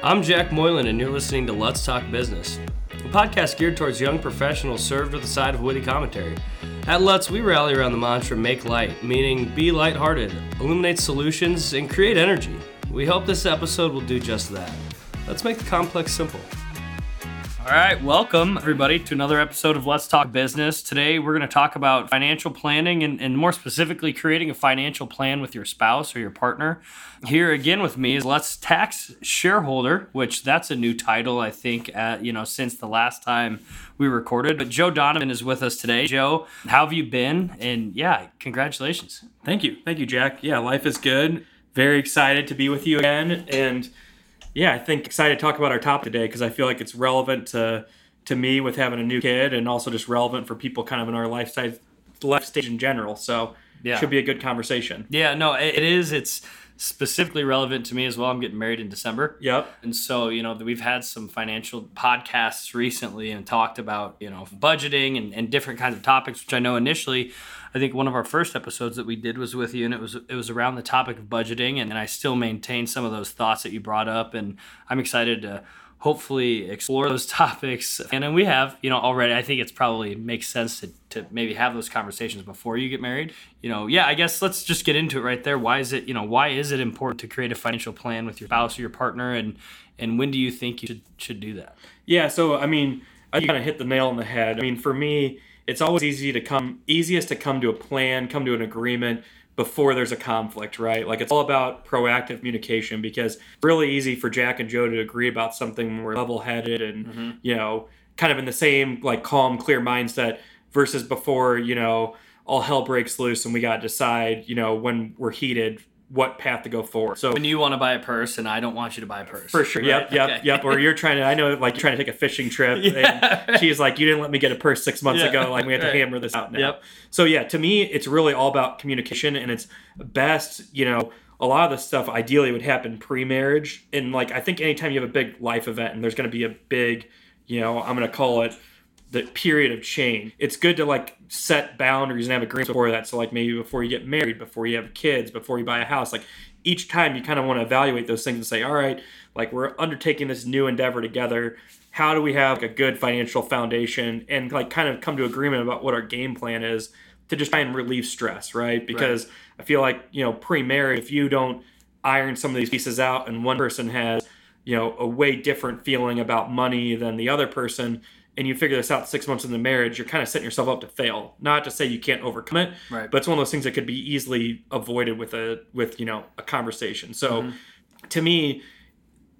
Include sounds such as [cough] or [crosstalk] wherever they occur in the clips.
I'm Jack Moylan, and you're listening to Let's Talk Business, a podcast geared towards young professionals served with a side of witty commentary. At Let's, we rally around the mantra make light, meaning be lighthearted, illuminate solutions, and create energy. We hope this episode will do just that. Lutz make the complex simple. All right, welcome everybody to another episode of Let's Talk Business. Today we're going to talk about financial planning and, and, more specifically creating a financial plan with your spouse or your partner. Here again with me is Lutz Tax Shareholder, which that's a new title I think at, you know since the last time we recorded. But Joe Donovan is with us today. Joe, how have you been? And yeah, congratulations. Thank you, thank you, Jack. Yeah, life is good. Very excited to be with you again and yeah, I think excited to talk about our topic today because I feel like it's relevant to to me with having a new kid and also just relevant for people kind of in our life stage, life stage in general. So yeah. should be a good conversation. Yeah, no, it is. It's specifically relevant to me as well. I'm getting married in December. Yep. And so, you know, we've had some financial podcasts recently and talked about, you know, budgeting and, and different kinds of topics, which I know initially I think one of our first episodes that we did was with you, and it was it was around the topic of budgeting, and, and I still maintain some of those thoughts that you brought up, and I'm excited to hopefully explore those [laughs] topics. And then we have, you know, already. I think it's probably makes sense to to maybe have those conversations before you get married. You know, yeah, I guess let's just get into it right there. Why is it, you know, why is it important to create a financial plan with your spouse or your partner, and and when do you think you should should do that? Yeah, so I mean, you kind of hit the nail on the head. I mean, for me it's always easy to come easiest to come to a plan, come to an agreement before there's a conflict, right? Like it's all about proactive communication because really easy for Jack and Joe to agree about something when we're level-headed and mm-hmm. you know, kind of in the same like calm, clear mindset versus before, you know, all hell breaks loose and we got to decide, you know, when we're heated what path to go forward. So when you want to buy a purse and I don't want you to buy a purse. For sure. Right? Yep, yep, okay. yep. Or you're trying to I know like you're trying to take a fishing trip [laughs] yeah. and she's like, You didn't let me get a purse six months yeah. ago, like we have to hammer this out now. Yep. So yeah, to me it's really all about communication and it's best, you know, a lot of the stuff ideally would happen pre-marriage. And like I think anytime you have a big life event and there's gonna be a big, you know, I'm gonna call it the period of change. It's good to like set boundaries and have agreements before that. So like maybe before you get married, before you have kids, before you buy a house, like each time you kind of want to evaluate those things and say, all right, like we're undertaking this new endeavor together. How do we have like a good financial foundation and like kind of come to agreement about what our game plan is to just try and relieve stress, right? Because right. I feel like, you know, pre-marriage, if you don't iron some of these pieces out and one person has, you know, a way different feeling about money than the other person, and you figure this out six months in the marriage, you're kind of setting yourself up to fail. Not to say you can't overcome it, right. but it's one of those things that could be easily avoided with a with you know a conversation. So, mm-hmm. to me,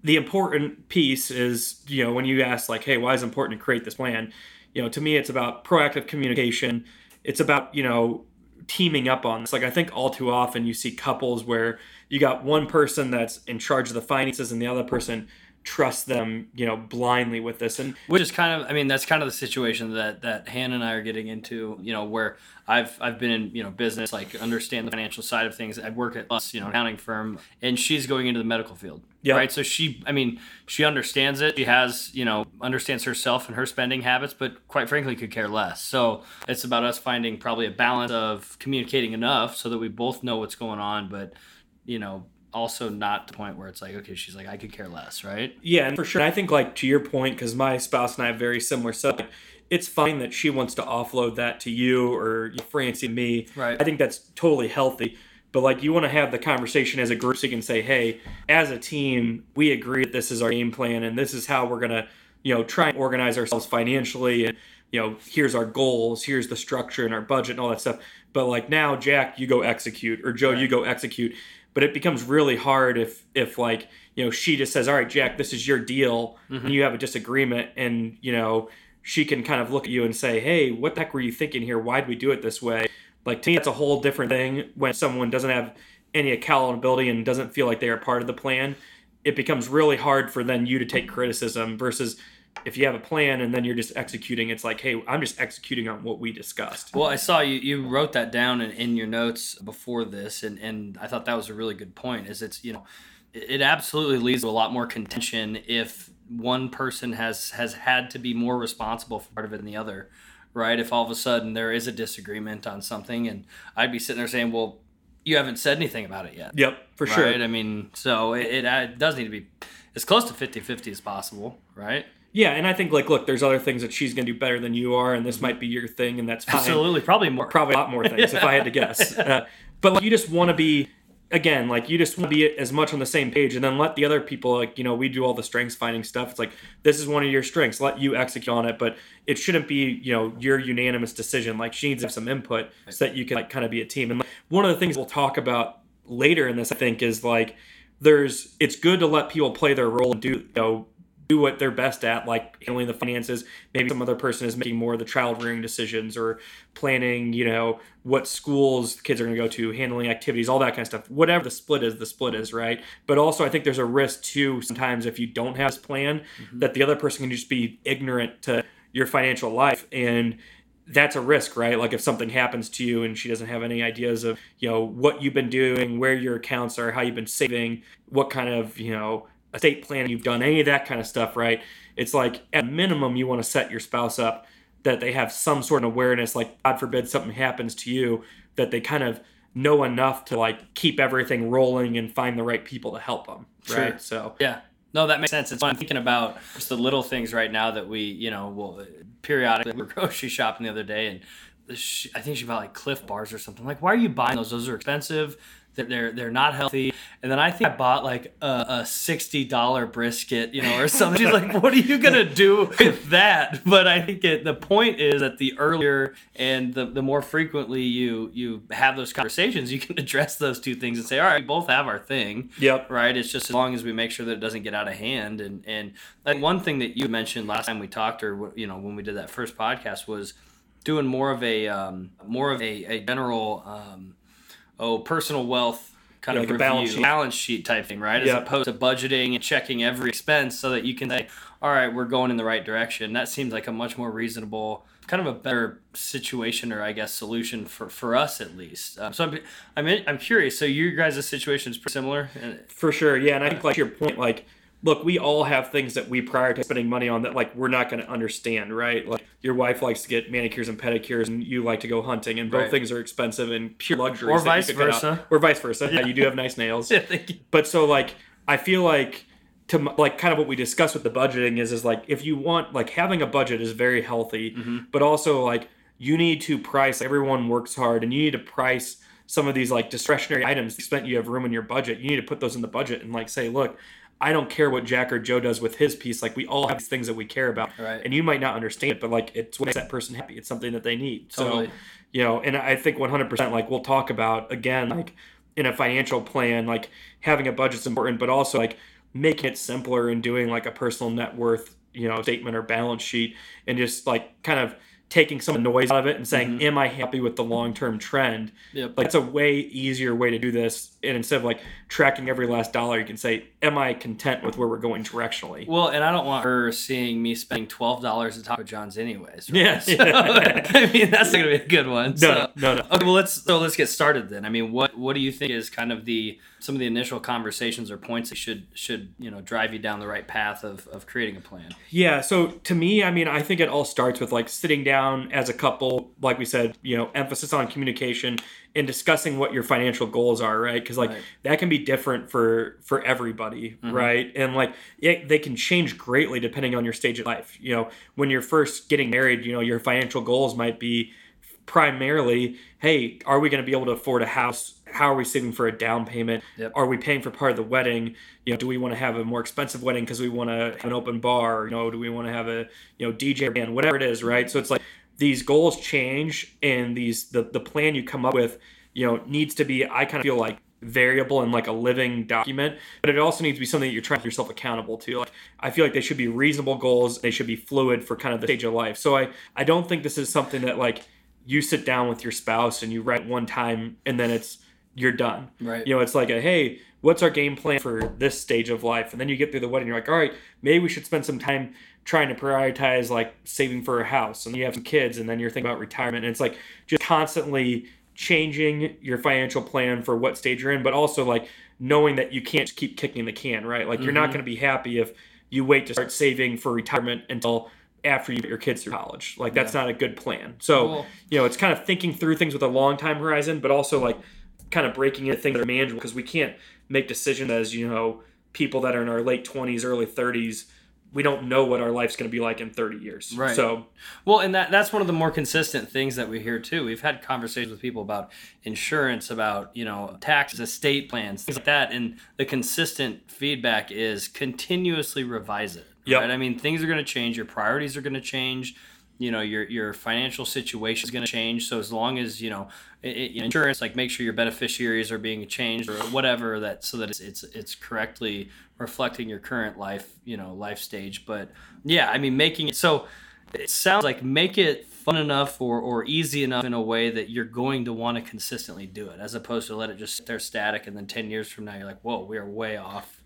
the important piece is you know when you ask like, hey, why is it important to create this plan? You know, to me, it's about proactive communication. It's about you know teaming up on this. Like I think all too often you see couples where you got one person that's in charge of the finances and the other person trust them, you know, blindly with this. And which is kind of, I mean, that's kind of the situation that that Hannah and I are getting into. You know, where I've I've been in you know business, like understand the financial side of things. I work at us, you know, accounting firm, and she's going into the medical field. Yeah. Right. So she, I mean, she understands it. She has, you know, understands herself and her spending habits, but quite frankly, could care less. So it's about us finding probably a balance of communicating enough so that we both know what's going on, but you know also not the point where it's like okay she's like i could care less right? Yeah and for sure. And i think like to your point because my spouse and i have very similar stuff it's fine that she wants to offload that to you or francie and me. Right. I think that's totally healthy. But like you want to have the conversation as a group so you can say hey as a team we agree that this is our game plan and this is how we're going to you know try and organize ourselves financially and you know here's our goals here's the structure and our budget and all that stuff. But like now jack you go execute or joe right. you go execute but it becomes really hard if if like you know she just says all right jack this is your deal mm-hmm. and you have a disagreement and you know she can kind of look at you and say hey what the heck were you thinking here? Why'd we do it this way? Like to me that's a whole different thing when someone doesn't have any accountability and doesn't feel like they are part of the plan. It becomes really hard for then you to take criticism versus if you have a plan and then you're just executing, it's like, hey, I'm just executing on what we discussed. Well, I saw you you wrote that down in, in your notes before this, and and I thought that was a really good point. Is it's you know, it absolutely leads to a lot more contention if one person has has had to be more responsible for part of it than the other, right? If all of a sudden there is a disagreement on something, and I'd be sitting there saying, well, you haven't said anything about it yet. Yep, for right? sure. I mean, so it, it, it does need to be as close to 50-50 as possible, right? Yeah, and I think like look, there's other things that she's going to do better than you are, and this might be your thing, and that's fine. Absolutely, probably more, probably a lot more things if I had to guess. [laughs] Uh, but like, you just want to be again like you just want to be as much on the same page and then let the other people like you know we do all the strengths finding stuff it's like this is one of your strengths let you execute on it but it shouldn't be you know your unanimous decision like she needs to have some input so that you can like kind of be a team and like, one of the things we'll talk about later in this i think is like there's it's good to let people play their role and do you know do what they're best at, like handling the finances. Maybe some other person is making more of the child rearing decisions or planning, you know, what schools the kids are going to go to, handling activities, all that kind of stuff. Whatever the split is, the split is, right? But also, I think there's a risk too sometimes if you don't have this plan mm-hmm. that the other person can just be ignorant to your financial life and that's a risk, right? Like if something happens to you and she doesn't have any ideas of, you know, what you've been doing, where your accounts are, how you've been saving, what kind of, you know, estate planning you've done, any of that kind of stuff, right? It's like at minimum you want to set your spouse up that they have some sort of awareness, like God forbid something happens to you, that they kind of know enough to like keep everything rolling and find the right people to help them, right? Sure. So yeah, no, that makes sense. It's fun thinking about just the little things right now that we, you know, will periodically. We were [laughs] grocery shopping the other day, and I think she bought like Clif bars or something. Like, why are you buying those? Those are expensive they're they're not healthy. And then I think I bought like a, a sixty dollar brisket, you know, or something. She's like, "What are you gonna do with that?" But I think it, the point is that the earlier and the, the more frequently you you have those conversations, you can [laughs] address those two things and say, "All right, we both have our thing." Yep. Right. It's just as long as we make sure that it doesn't get out of hand. And and like one thing that you mentioned last time we talked, or you know, when we did that first podcast was doing more of a um, more of a, a general um, oh personal wealth kind yeah, of like review, balance sheet. balance sheet type thing, right? As opposed to budgeting and checking every expense so that you can say, all right, we're going in the right direction. That seems like a much more reasonable, kind of a better situation or I guess solution for, for us at least. Um, so I'm, I'm, I'm curious. So your guys' situation is pretty similar? For sure. Yeah. And I think like your point, like look, we all have things that we prioritize spending money on that like we're not going to understand, right? Like your wife likes to get manicures and pedicures, and you like to go hunting, and both right. things are expensive and pure luxury. Or vice versa. Or vice versa. Yeah. yeah, you do have nice nails. [laughs] yeah, thank you. But so like, I feel like to like kind of what we discussed with the budgeting is is like if you want like having a budget is very healthy, mm-hmm. but also like you need to price. Everyone works hard, and you need to price some of these like discretionary items. Spent you have room in your budget. You need to put those in the budget and like say, look I don't care what Jack or Joe does with his piece. Like we all have these things that we care about, right. and you might not understand it, but like it's what makes that person happy. It's something that they need. Totally. So, you know, and I think 100% like we'll talk about again, like in a financial plan, like having a budget's important, but also like making it simpler and doing like a personal net worth, you know, statement or balance sheet, and just like kind of taking some noise out of it and saying, mm-hmm. "Am I happy with the long term trend?" Yep. Like it's a way easier way to do this. And instead of like tracking every last dollar, you can say, "Am I content with where we're going directionally?" Well, and I don't want her seeing me spending twelve dollars at Taco John's anyways. Right? Yeah, so, [laughs] I mean that's not gonna be a good one. No, so. no, no. Okay, well let's so let's get started then. I mean, what what do you think is kind of the some of the initial conversations or points that should should you know drive you down the right path of of creating a plan? Yeah. So to me, I mean, I think it all starts with like sitting down as a couple, like we said, you know, emphasis on communication and discussing what your financial goals are, right? Because like right. that can be different for for everybody, mm-hmm. right? And like it, they can change greatly depending on your stage of life. You know, when you're first getting married, you know, your financial goals might be primarily, hey, are we going to be able to afford a house? How are we saving for a down payment? Yep. Are we paying for part of the wedding? You know, do we want to have a more expensive wedding because we want to have an open bar? You know, do we want to have a you know DJ band? Whatever it is, right? So it's like these goals change, and these the the plan you come up with, you know, needs to be. I kind of feel like variable and like a living document but it also needs to be something that you're trying to yourself accountable to like i feel like they should be reasonable goals they should be fluid for kind of the stage of life so i i don't think this is something that like you sit down with your spouse and you write one time and then it's you're done. Right. You know, it's like a hey, what's our game plan for this stage of life? And then you get through the wedding, you're like, all right, maybe we should spend some time trying to prioritize like saving for a house. And you have some kids, and then you're thinking about retirement. And it's like just constantly changing your financial plan for what stage you're in, but also like knowing that you can't keep kicking the can, right? Like mm-hmm. you're not mm-hmm. going to be happy if you wait to start saving for retirement until after you get your kids through college. Like that's yeah. not a good plan. So, cool. you know, it's kind of thinking through things with a long time horizon, but also like kind of breaking into things that are manageable because we can't make decisions as, you know, people that are in our late 20s, early 30s, we don't know what our life's going to be like in 30 years. Right. So, well, and that that's one of the more consistent things that we hear too. We've had conversations with people about insurance, about, you know, taxes, estate plans, things like that, and the consistent feedback is continuously revise it. Yep. Right? I mean, things are going to change, your priorities are going to change you know your your financial situation is going to change. So as long as you know it, insurance like make sure your beneficiaries are being changed or whatever that so that it's, it's it's correctly reflecting your current life you know life stage. But yeah i mean making it so it sounds like make it fun enough or, or easy enough in a way that you're going to want to consistently do it as opposed to let it just sit there static and then 10 years from now you're like whoa we are way off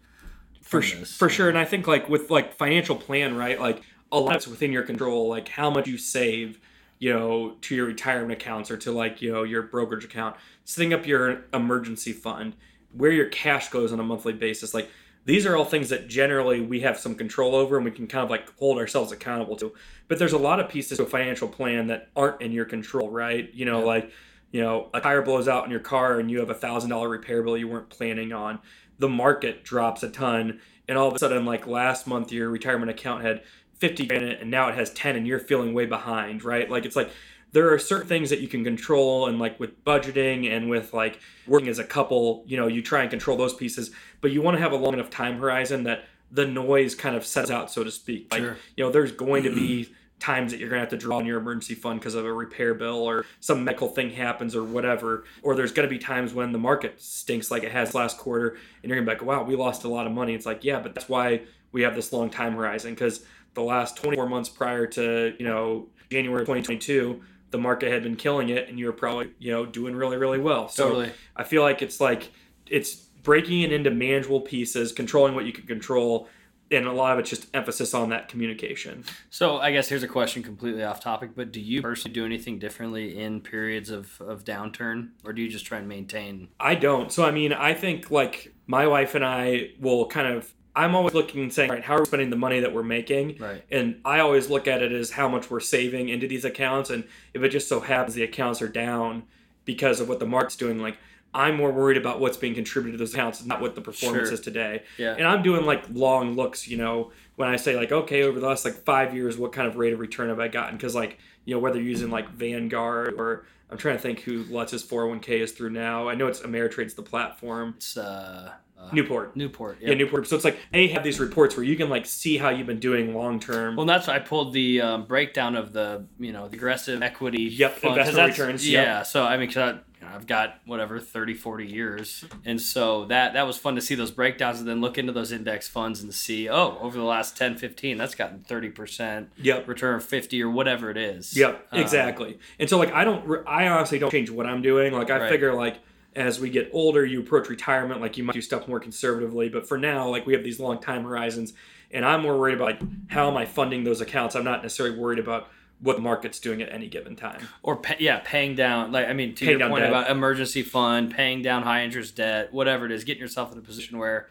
for, sure, for sure. and i think like with like financial plan right? Like a lot lot's within your control, like how much you save, you know, to your retirement accounts or to like, you know, your brokerage account, setting up your emergency fund, where your cash goes on a monthly basis. Like these are all things that generally we have some control over and we can kind of like hold ourselves accountable to. But there's a lot of pieces to a financial plan that aren't in your control, right? You know, yeah. like, you know, a tire blows out in your car and you have a thousand dollar repair bill you weren't planning on. The market drops a ton and all of a sudden like last month your retirement account had 50 in it and now it has 10 and you're feeling way behind, right? Like it's like there are certain things that you can control and like with budgeting and with like working as a couple, you know, you try and control those pieces, but you want to have a long enough time horizon that the noise kind of sets out, so to speak. Like, sure. you know, there's going to be times that you're going to have to draw on your emergency fund because of a repair bill or some medical thing happens or whatever. Or there's going to be times when the market stinks like it has last quarter and you're going to be like, wow, we lost a lot of money. It's like, yeah, but that's why we have this long time horizon because the last 24 months prior to you know January 2022 the market had been killing it and you were probably you know doing really really well. So totally. i feel like it's like it's breaking it into manageable pieces controlling what you can control and a lot of it's just emphasis on that communication. So i guess here's a question completely off topic but do you personally do anything differently in periods of, of downturn or do you just try and maintain? I don't. So i mean i think like my wife and i will kind of I'm always looking and saying, right, how are we spending the money that we're making? Right. And I always look at it as how much we're saving into these accounts. And if it just so happens the accounts are down because of what the market's doing, like I'm more worried about what's being contributed to those accounts, not what the performance sure. is today. Yeah. And I'm doing like long looks, you know, when I say like, okay, over the last like five years, what kind of rate of return have I gotten? Because like, you know, whether you're using like Vanguard or I'm trying to think who Lutz's 401k is through now. I know it's Ameritrade's the platform. It's uh uh, Newport. Newport. Yep. Yeah, Newport. So it's like they have these reports where you can like see how you've been doing long term. Well, that's why I pulled the um, breakdown of the you know the aggressive equity. Yep, fund, investment returns. Yeah. Yep. So I mean, cause I, have got whatever 30, 40 years, and so that that was fun to see those breakdowns and then look into those index funds and see oh over the last 10, 15, that's gotten thirty percent. Yep. Return of fifty or whatever it is. Yep. Um, exactly. and so like I don't I honestly don't change what I'm doing. Like I right. figure like as we get older, you approach retirement, like you might do stuff more conservatively. But for now, like we have these long time horizons, and I'm more worried about like how am I funding those accounts. I'm not necessarily worried about what the market's doing at any given time. Or pay, yeah, paying down like I mean to paying your point debt. about emergency fund, paying down high interest debt, whatever it is, getting yourself in a position where,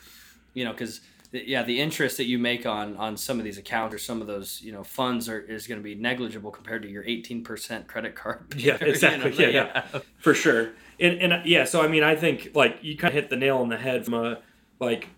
you know, because yeah, the interest that you make on on some of these accounts or some of those you know funds are is going to be negligible compared to your eighteen percent credit card. [laughs] Yeah, exactly. You know, yeah, yeah, for sure and and yeah, so I mean, I think like you kind of hit the nail on the head from a like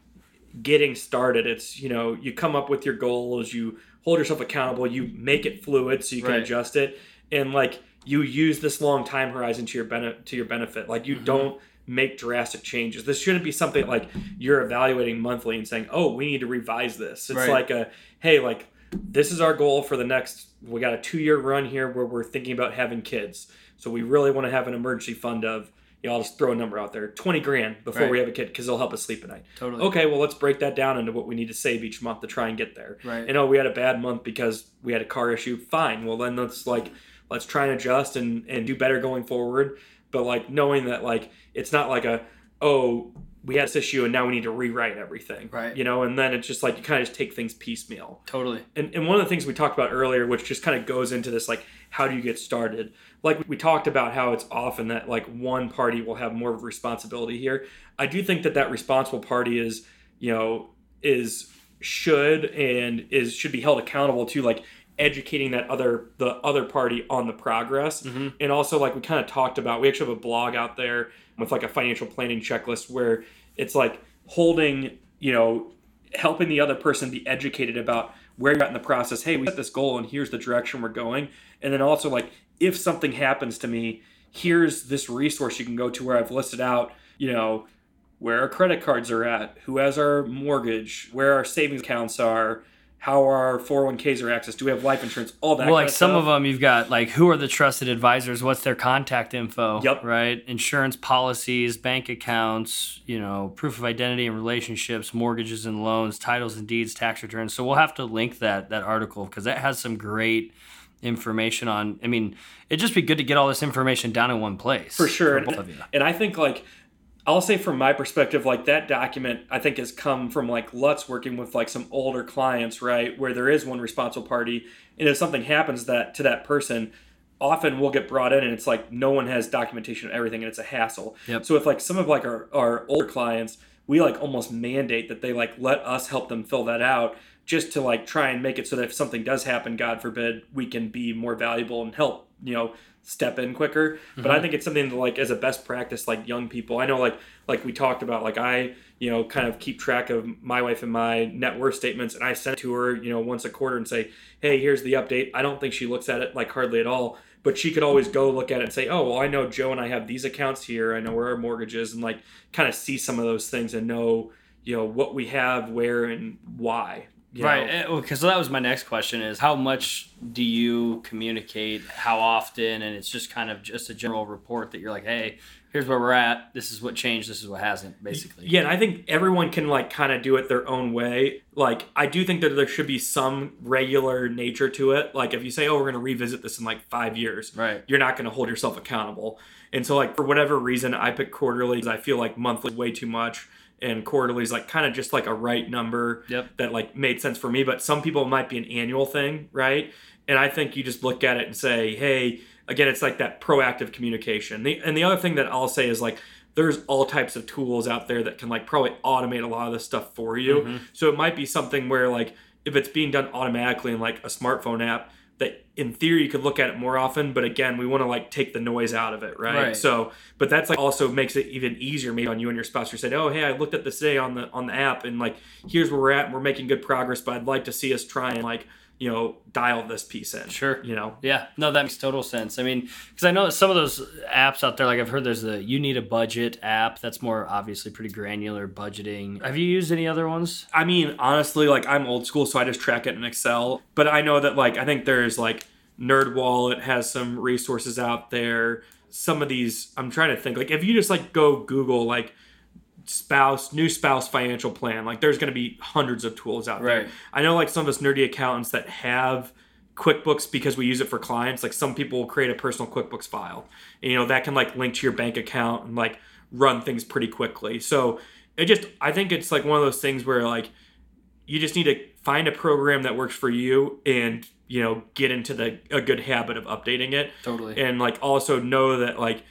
getting started. It's you know you come up with your goals, you hold yourself accountable, you make it fluid so you can right. adjust it, and like you use this long time horizon to your benefit to your benefit. Like you mm-hmm. don't make drastic changes. This shouldn't be something like you're evaluating monthly and saying, "Oh, we need to revise this." It's right. like a, "Hey, like this is our goal for the next we got a 2-year run here where we're thinking about having kids." So we really want to have an emergency fund of, you know, I'll just throw a number out there, 20 grand before right. we have a kid because it'll help us sleep at night. Totally. Okay, well, let's break that down into what we need to save each month to try and get there. Right. And oh, we had a bad month because we had a car issue. Fine. Well, then let's like, let's try and adjust and, and do better going forward. But like knowing that like, it's not like a, oh, we had this issue and now we need to rewrite everything. Right. You know, and then it's just like you kind of just take things piecemeal. Totally. And, and one of the things we talked about earlier, which just kind of goes into this like, how do you get started? Like we talked about how it's often that like one party will have more of responsibility here. I do think that that responsible party is, you know, is should and is should be held accountable to like educating that other the other party on the progress mm-hmm. and also like we kind of talked about we actually have a blog out there with like a financial planning checklist where it's like holding you know, helping the other person be educated about where you're at in the process. Hey, we set this goal and here's the direction we're going. And then also like if something happens to me, here's this resource you can go to where I've listed out, you know, where our credit cards are at, who has our mortgage, where our savings accounts are, how our 401ks are accessed, do we have life insurance, all that. Well, like of some of them, you've got like who are the trusted advisors, what's their contact info, yep, right, insurance policies, bank accounts, you know, proof of identity and relationships, mortgages and loans, titles and deeds, tax returns. So we'll have to link that that article because that has some great information on. I mean, it'd just be good to get all this information down in one place for sure. For and, and I think like I'll say from my perspective, like that document, I think has come from like Lutz working with like some older clients, right, where there is one responsible party, and if something happens that to that person, often we'll get brought in and it's like no one has documentation of everything and it's a hassle. Yep. So if like some of like our, our older clients, we like almost mandate that they like let us help them fill that out just to like try and make it so that if something does happen, God forbid, we can be more valuable and help, you know, step in quicker. But mm-hmm. I think it's something to like as a best practice, like young people. I know like like we talked about, like I, you know, kind of keep track of my wife and my net worth statements and I send it to her, you know, once a quarter and say, Hey, here's the update. I don't think she looks at it like hardly at all. But she could always go look at it and say, Oh, well, I know Joe and I have these accounts here. I know where our mortgage is and like kind of see some of those things and know, you know, what we have, where and why right because oh, so that was my next question is how much do you communicate how often? And it's just kind of just a general report that you're like hey here's where we're at. This is what changed. This is what hasn't basically. Yeah and i think everyone can like kind of do it their own way. Like i do think that there should be some regular nature to it. Like if you say oh we're going to revisit this in like five years right. you're not going to hold yourself accountable. And so like for whatever reason i pick quarterly because i feel like monthly way too much and quarterly is like kind of just like a right number yep. that like made sense for me. But some people might be an annual thing, right? And I think you just look at it and say, hey, again, it's like that proactive communication. The, and the other thing that I'll say is like there's all types of tools out there that can like probably automate a lot of this stuff for you. Mm-hmm. So it might be something where like if it's being done automatically in like a smartphone app, in theory you could look at it more often but again we want to like take the noise out of it right? right, so but that's like also makes it even easier maybe on you and your spouse you said oh hey i looked at this today on the on the app and like here's where we're at and we're making good progress but i'd like to see us try and like you know dial this piece in. Sure. You know? Yeah. No that makes total sense. I mean because i know some of those apps out there like i've heard there's the you need a budget app that's more obviously pretty granular budgeting. Have you used any other ones? I mean honestly like i'm old school so i just track it in excel. But i know that like i think there's like NerdWallet has some resources out there. Some of these i'm trying to think like if you just like go google like spouse new spouse financial plan like there's going to be hundreds of tools out right. there i know like some of us nerdy accountants that have quickbooks because we use it for clients like some people will create a personal quickbooks file. And, you know that can like link to your bank account and like run things pretty quickly. So it just i think it's like one of those things where like you just need to find a program that works for you and you know get into the a good habit of updating it. Totally. And like also know that like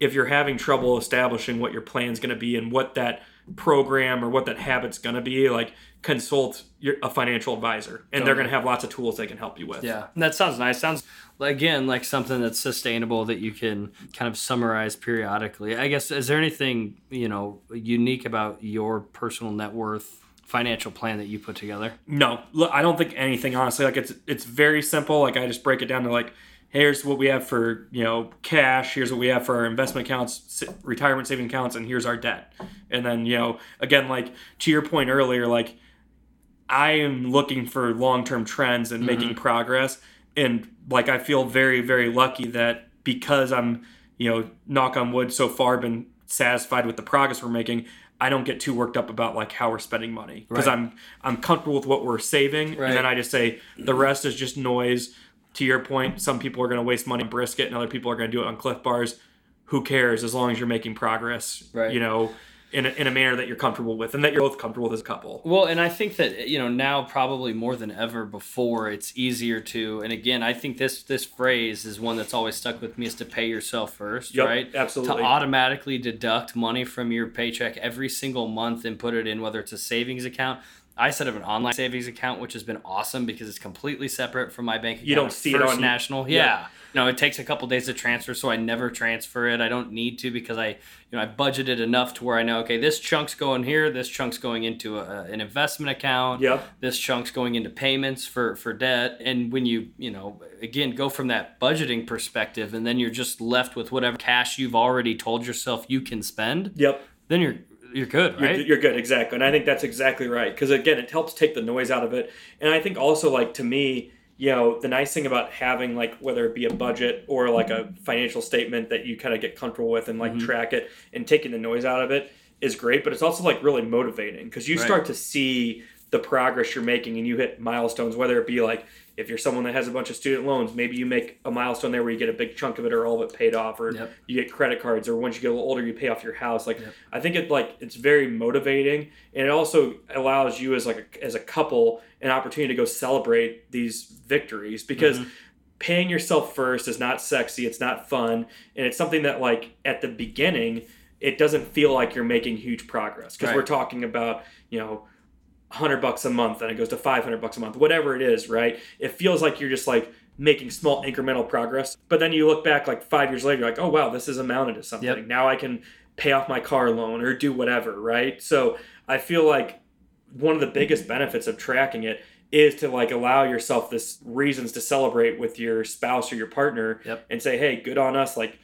if you're having trouble establishing what your plan's going to be and what that program or what that habit's going to be like consult your, a financial advisor and totally. they're going to have lots of tools they can help you with. Yeah that sounds nice. Sounds again like something that's sustainable that you can kind of summarize periodically. I guess is there anything you know unique about your personal net worth financial plan that you put together? No. Look i don't think anything honestly. Like it's it's very simple. Like i just break it down to like here's what we have for you know cash here's what we have for our investment accounts retirement saving accounts and here's our debt and then you know again like to your point earlier like i am looking for long-term trends and mm-hmm. making progress and like i feel very very lucky that because i'm you know knock on wood so far been satisfied with the progress we're making I don't get too worked up about like how we're spending money because right. I'm I'm comfortable with what we're saving, right. and then I just say the rest is just noise to your point, some people are going to waste money on brisket and other people are going to do it on Clif Bars. Who cares as long as you're making progress, right. you know, in a, in a manner that you're comfortable with and that you're both comfortable with as a couple. Well, and I think that, you know, now probably more than ever before, it's easier to, and again, I think this, this phrase is one that's always stuck with me is to pay yourself first, yep, right? Absolutely. To automatically deduct money from your paycheck every single month and put it in, whether it's a savings account I set up an online savings account, which has been awesome because it's completely separate from my bank account. You don't see First it on National. Yeah. yeah. No, it takes a couple days to transfer, so I never transfer it. I don't need to because I, you know, I budgeted enough to where I know, okay, this chunk's going here, this chunk's going into a, an investment account. Yep. This chunk's going into payments for for debt, and when you, you know, again, go from that budgeting perspective, and then you're just left with whatever cash you've already told yourself you can spend. Yep. Then you're you're good, right? You're, you're good, exactly. And I think that's exactly right because again, it helps take the noise out of it. And I think also, like to me, you know, the nice thing about having like whether it be a budget or like a financial statement that you kind of get comfortable with and like mm-hmm. track it and taking the noise out of it is great. But it's also like really motivating because you right. start to see the progress you're making and you hit milestones, whether it be like if you're someone that has a bunch of student loans, maybe you make a milestone there where you get a big chunk of it or all of it paid off, or yep. you get credit cards, or once you get a little older, you pay off your house. Like yep. I think it like it's very motivating, and it also allows you as like a, as a couple an opportunity to go celebrate these victories because. Mm-hmm. Paying yourself first is not sexy. It's not fun, and it's something that, like, at the beginning, it doesn't feel like you're making huge progress because right. we're talking about, you know, 100 bucks a month and it goes to 500 bucks a month whatever it is right it feels like you're just like making small incremental progress but then you look back like five years later you're like oh wow this has amounted to something yep. now i can pay off my car loan or do whatever right so i feel like one of the biggest benefits of tracking it is to like allow yourself this reasons to celebrate with your spouse or your partner yep. and say hey good on us like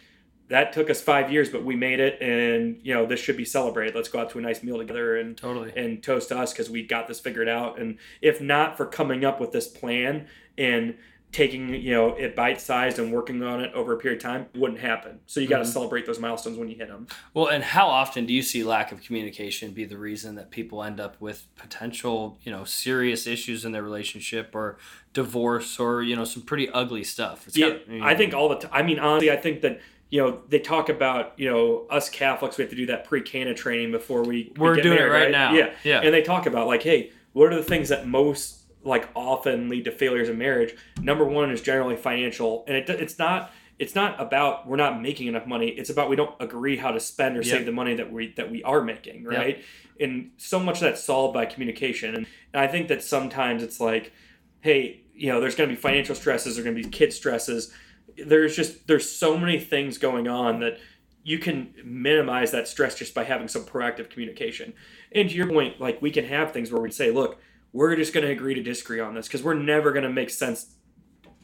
that took us five years, but we made it, and you know this should be celebrated. Let's go out to a nice meal together and totally and toast to us because we got this figured out. And if not for coming up with this plan and taking you know it bite sized and working on it over a period of time wouldn't happen. So you got to mm-hmm. celebrate those milestones when you hit them. Well, and how often do you see lack of communication be the reason that people end up with potential you know serious issues in their relationship or divorce or you know some pretty ugly stuff? It's yeah, got, you know, I think all the time. I mean, honestly, I think that you know, they talk about, you know, us Catholics, we have to do that pre-Cana training before we, we're we doing married, it right, right, now. Yeah. Yeah. And they talk about like, hey, what are the things that most like often lead to failures in marriage? Number one is generally financial. And it, it's not, it's not about we're not making enough money. It's about we don't agree how to spend or yep. save the money that we that we are making, right? Yep. And so much of that's solved by communication. And, and I think that sometimes it's like, hey, you know, there's going to be financial stresses, there's going to be kid stresses there's just there's so many things going on that you can minimize that stress just by having some proactive communication. And to your point, like we can have things where we say, look, we're just going to agree to disagree on this because we're never going to make sense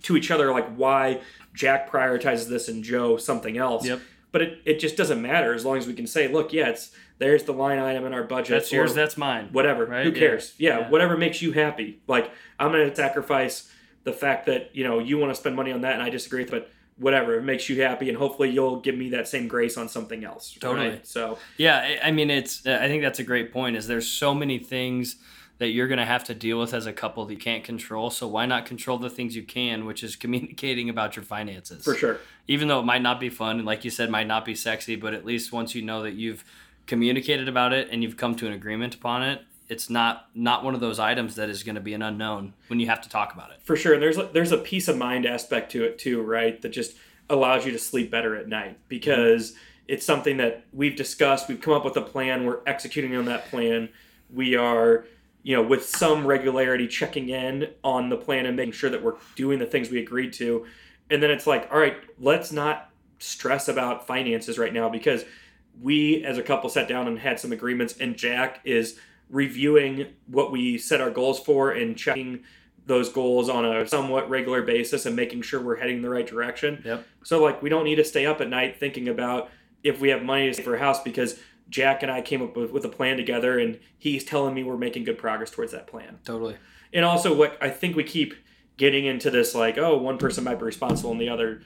to each other like why Jack prioritizes this and Joe something else. Yep. But it, it just doesn't matter as long as we can say, look, yeah, it's there's the line item in our budget. That's yours, that's mine. Whatever. Right? Who cares? Yeah. Yeah, yeah, whatever makes you happy. Like I'm gonna sacrifice the fact that you know you want to spend money on that and I disagree with it, but whatever it makes you happy and hopefully you'll give me that same grace on something else totally. Right? so yeah i mean it's uh, i think that's a great point is there's so many things that you're going to have to deal with as a couple that you can't control so why not control the things you can which is [laughs] communicating about your finances. For sure. Even though it might not be fun and like you said might not be sexy but at least once you know that you've communicated about it and you've come to an agreement upon it it's not not one of those items that is going to be an unknown when you have to talk about it. For sure, and there's a, there's a peace of mind aspect to it too, right? That just allows you to sleep better at night because mm-hmm. it's something that we've discussed. We've come up with a plan. We're executing on that plan. We are, you know, with some regularity checking in on the plan and making sure that we're doing the things we agreed to. And then it's like, all right, let's not stress about finances right now because we as a couple sat down and had some agreements and Jack is reviewing what we set our goals for and checking those goals on a somewhat regular basis and making sure we're heading the right direction. Yep. So like we don't need to stay up at night thinking about if we have money to save for a house because Jack and I came up with, with a plan together and he's telling me we're making good progress towards that plan. Totally. And also what I think we keep getting into this like, oh, one person might be responsible and the other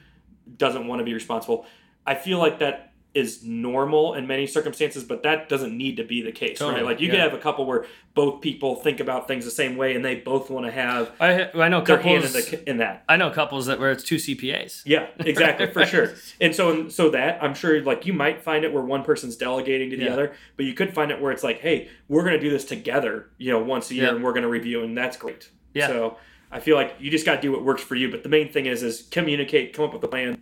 doesn't want to be responsible. I feel like that is normal in many circumstances, but that doesn't need to be the case, totally. right? Like you yeah. could have a couple where both people think about things the same way, and they both want to have. I I know couples in, the, in, that. I know couples that where it's two CPAs. Yeah, exactly for sure. [laughs] And so so that I'm sure like you might find it where one person's delegating to the yeah. other, but you could find it where it's like, hey, we're going to do this together, you know, once a year, and we're going to review, and that's great. Yeah. So I feel like you just got to do what works for you, but the main thing is is communicate, come up with a plan,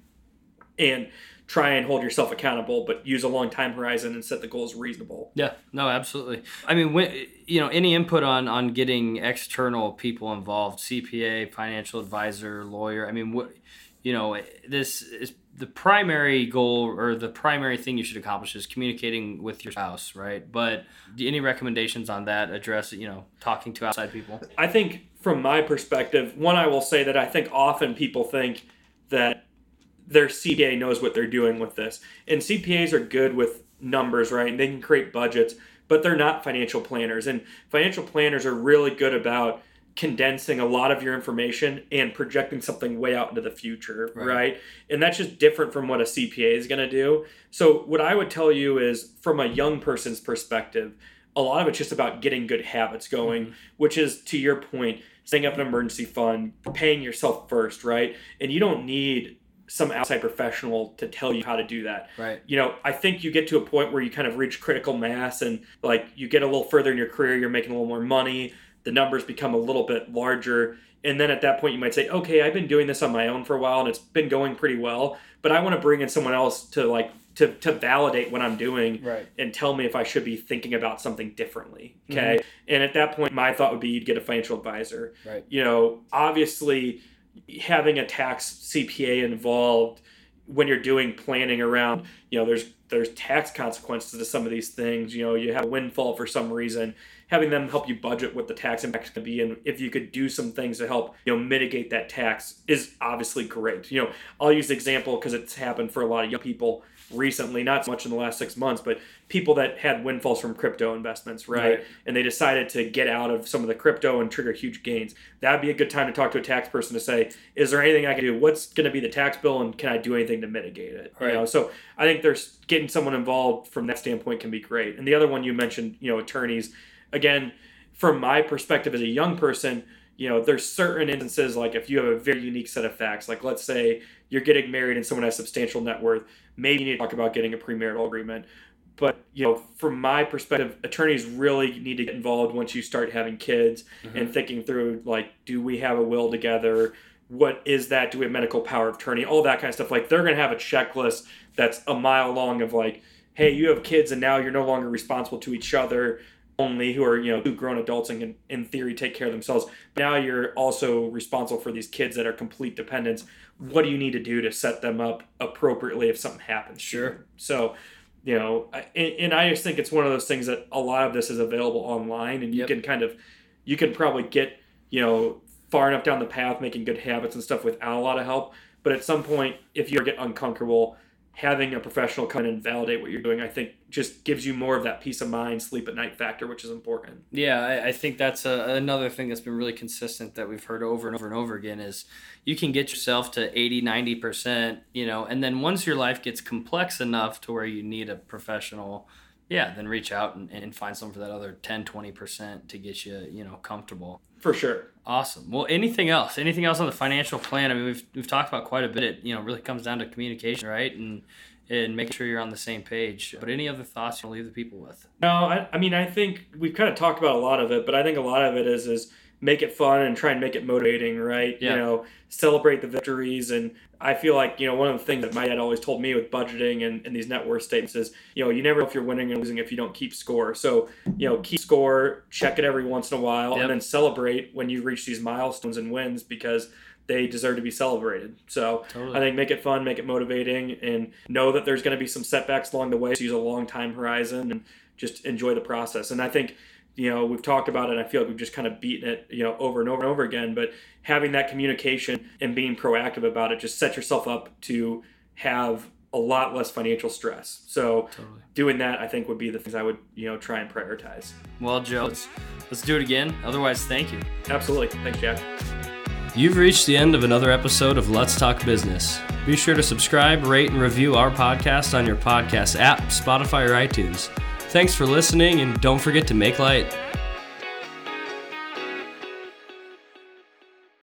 and try and hold yourself accountable, but use a long time horizon and set the goals reasonable. Yeah, no, absolutely. I mean, when, you know, any input on on getting external people involved, CPA, financial advisor, lawyer. I mean, what you know, this is the primary goal or the primary thing you should accomplish is communicating with your spouse, right? But any recommendations on that address, you know, talking to outside people? I think from my perspective, one I will say that I think often people think their CPA knows what they're doing with this. And CPAs are good with numbers, right? And they can create budgets, but they're not financial planners. And financial planners are really good about condensing a lot of your information and projecting something way out into the future, right? right? And that's just different from what a CPA is going to do. So, what I would tell you is from a young person's perspective, a lot of it's just about getting good habits going, mm-hmm. which is to your point, setting up an emergency fund, paying yourself first, right? And you don't need some outside professional to tell you how to do that. Right. You know, I think you get to a point where you kind of reach critical mass and like you get a little further in your career, you're making a little more money, the numbers become a little bit larger. And then at that point, you might say, okay, I've been doing this on my own for a while and it's been going pretty well, but I want to bring in someone else to like to, to validate what I'm doing right. and tell me if I should be thinking about something differently. Okay. Mm-hmm. And at that point, my thought would be you'd get a financial advisor. Right. You know, obviously, having a tax CPA involved when you're doing planning around, you know, there's there's tax consequences to some of these things. You know, you have a windfall for some reason. Having them help you budget what the tax impact is going to be, and if you could do some things to help, you know, mitigate that tax is obviously great. You know, I'll use the example because it's happened for a lot of young people recently, not so much in the last six months, but people that had windfalls from crypto investments, right? right? And they decided to get out of some of the crypto and trigger huge gains. That would be a good time to talk to a tax person to say, is there anything I can do? What's going to be the tax bill, and can I do anything to mitigate it? Right. You know, so I think there's getting someone involved from that standpoint can be great. And the other one you mentioned, you know, attorneys. Again, from my perspective as a young person you know, there's certain instances like if you have a very unique set of facts, like let's say you're getting married and someone has substantial net worth, maybe you need to talk about getting a premarital agreement. But you know, from my perspective, attorneys really need to get involved once you start having kids mm-hmm. and thinking through like, do we have a will together? What is that? Do we have medical power of attorney? All that kind of stuff. Like they're gonna have a checklist that's a mile long of like, hey, you have kids and now you're no longer responsible to each other only who are you know two grown adults and can in theory take care of themselves. But now you're also responsible for these kids that are complete dependents. What do you need to do to set them up appropriately if something happens sure. So you know and, and, i just think it's one of those things that a lot of this is available online and you yep. can kind of you can probably get you know far enough down the path making good habits and stuff without a lot of help. But at some point if you get uncomfortable having a professional come in and validate what you're doing, I think just gives you more of that peace of mind, sleep at night factor, which is important. Yeah, I, I think that's a, another thing that's been really consistent that we've heard over and over and over again is you can get yourself to 80, 90%, you know, and then once your life gets complex enough to where you need a professional, yeah, then reach out and, and find someone for that other 10, 20% to get you, you know, comfortable. For sure. Awesome. Well, anything else? Anything else on the financial plan? I mean, we've we've talked about quite a bit. It you know really comes down to communication, right? And and making sure you're on the same page. But any other thoughts you'll leave the people with? No, I, I mean I think we've kind of talked about a lot of it, but I think a lot of it is is make it fun and try and make it motivating, right? Yeah. You know, celebrate the victories. And I feel like, you know, one of the things that my dad always told me with budgeting and, and these net worth statements is, you know, you never know if you're winning or losing if you don't keep score. So, you know, keep score, check it every once in a while, yep. and then celebrate when you reach these milestones and wins because they deserve to be celebrated. So totally. I think make it fun, make it motivating, and know that there's going to be some setbacks along the way. So use a long time horizon and just enjoy the process. And I think you know we've talked about it i feel like we've just kind of beaten it you know over and over and over again but having that communication and being proactive about it just set yourself up to have a lot less financial stress so totally. doing that i think would be the things i would you know try and prioritize well joe let's let's do it again otherwise thank you absolutely thanks jack You've reached the end of another episode of Let's Talk Business. Be sure to subscribe, rate, and review our podcast on your podcast app, Spotify, or iTunes. Thanks for listening, and don't forget to make light.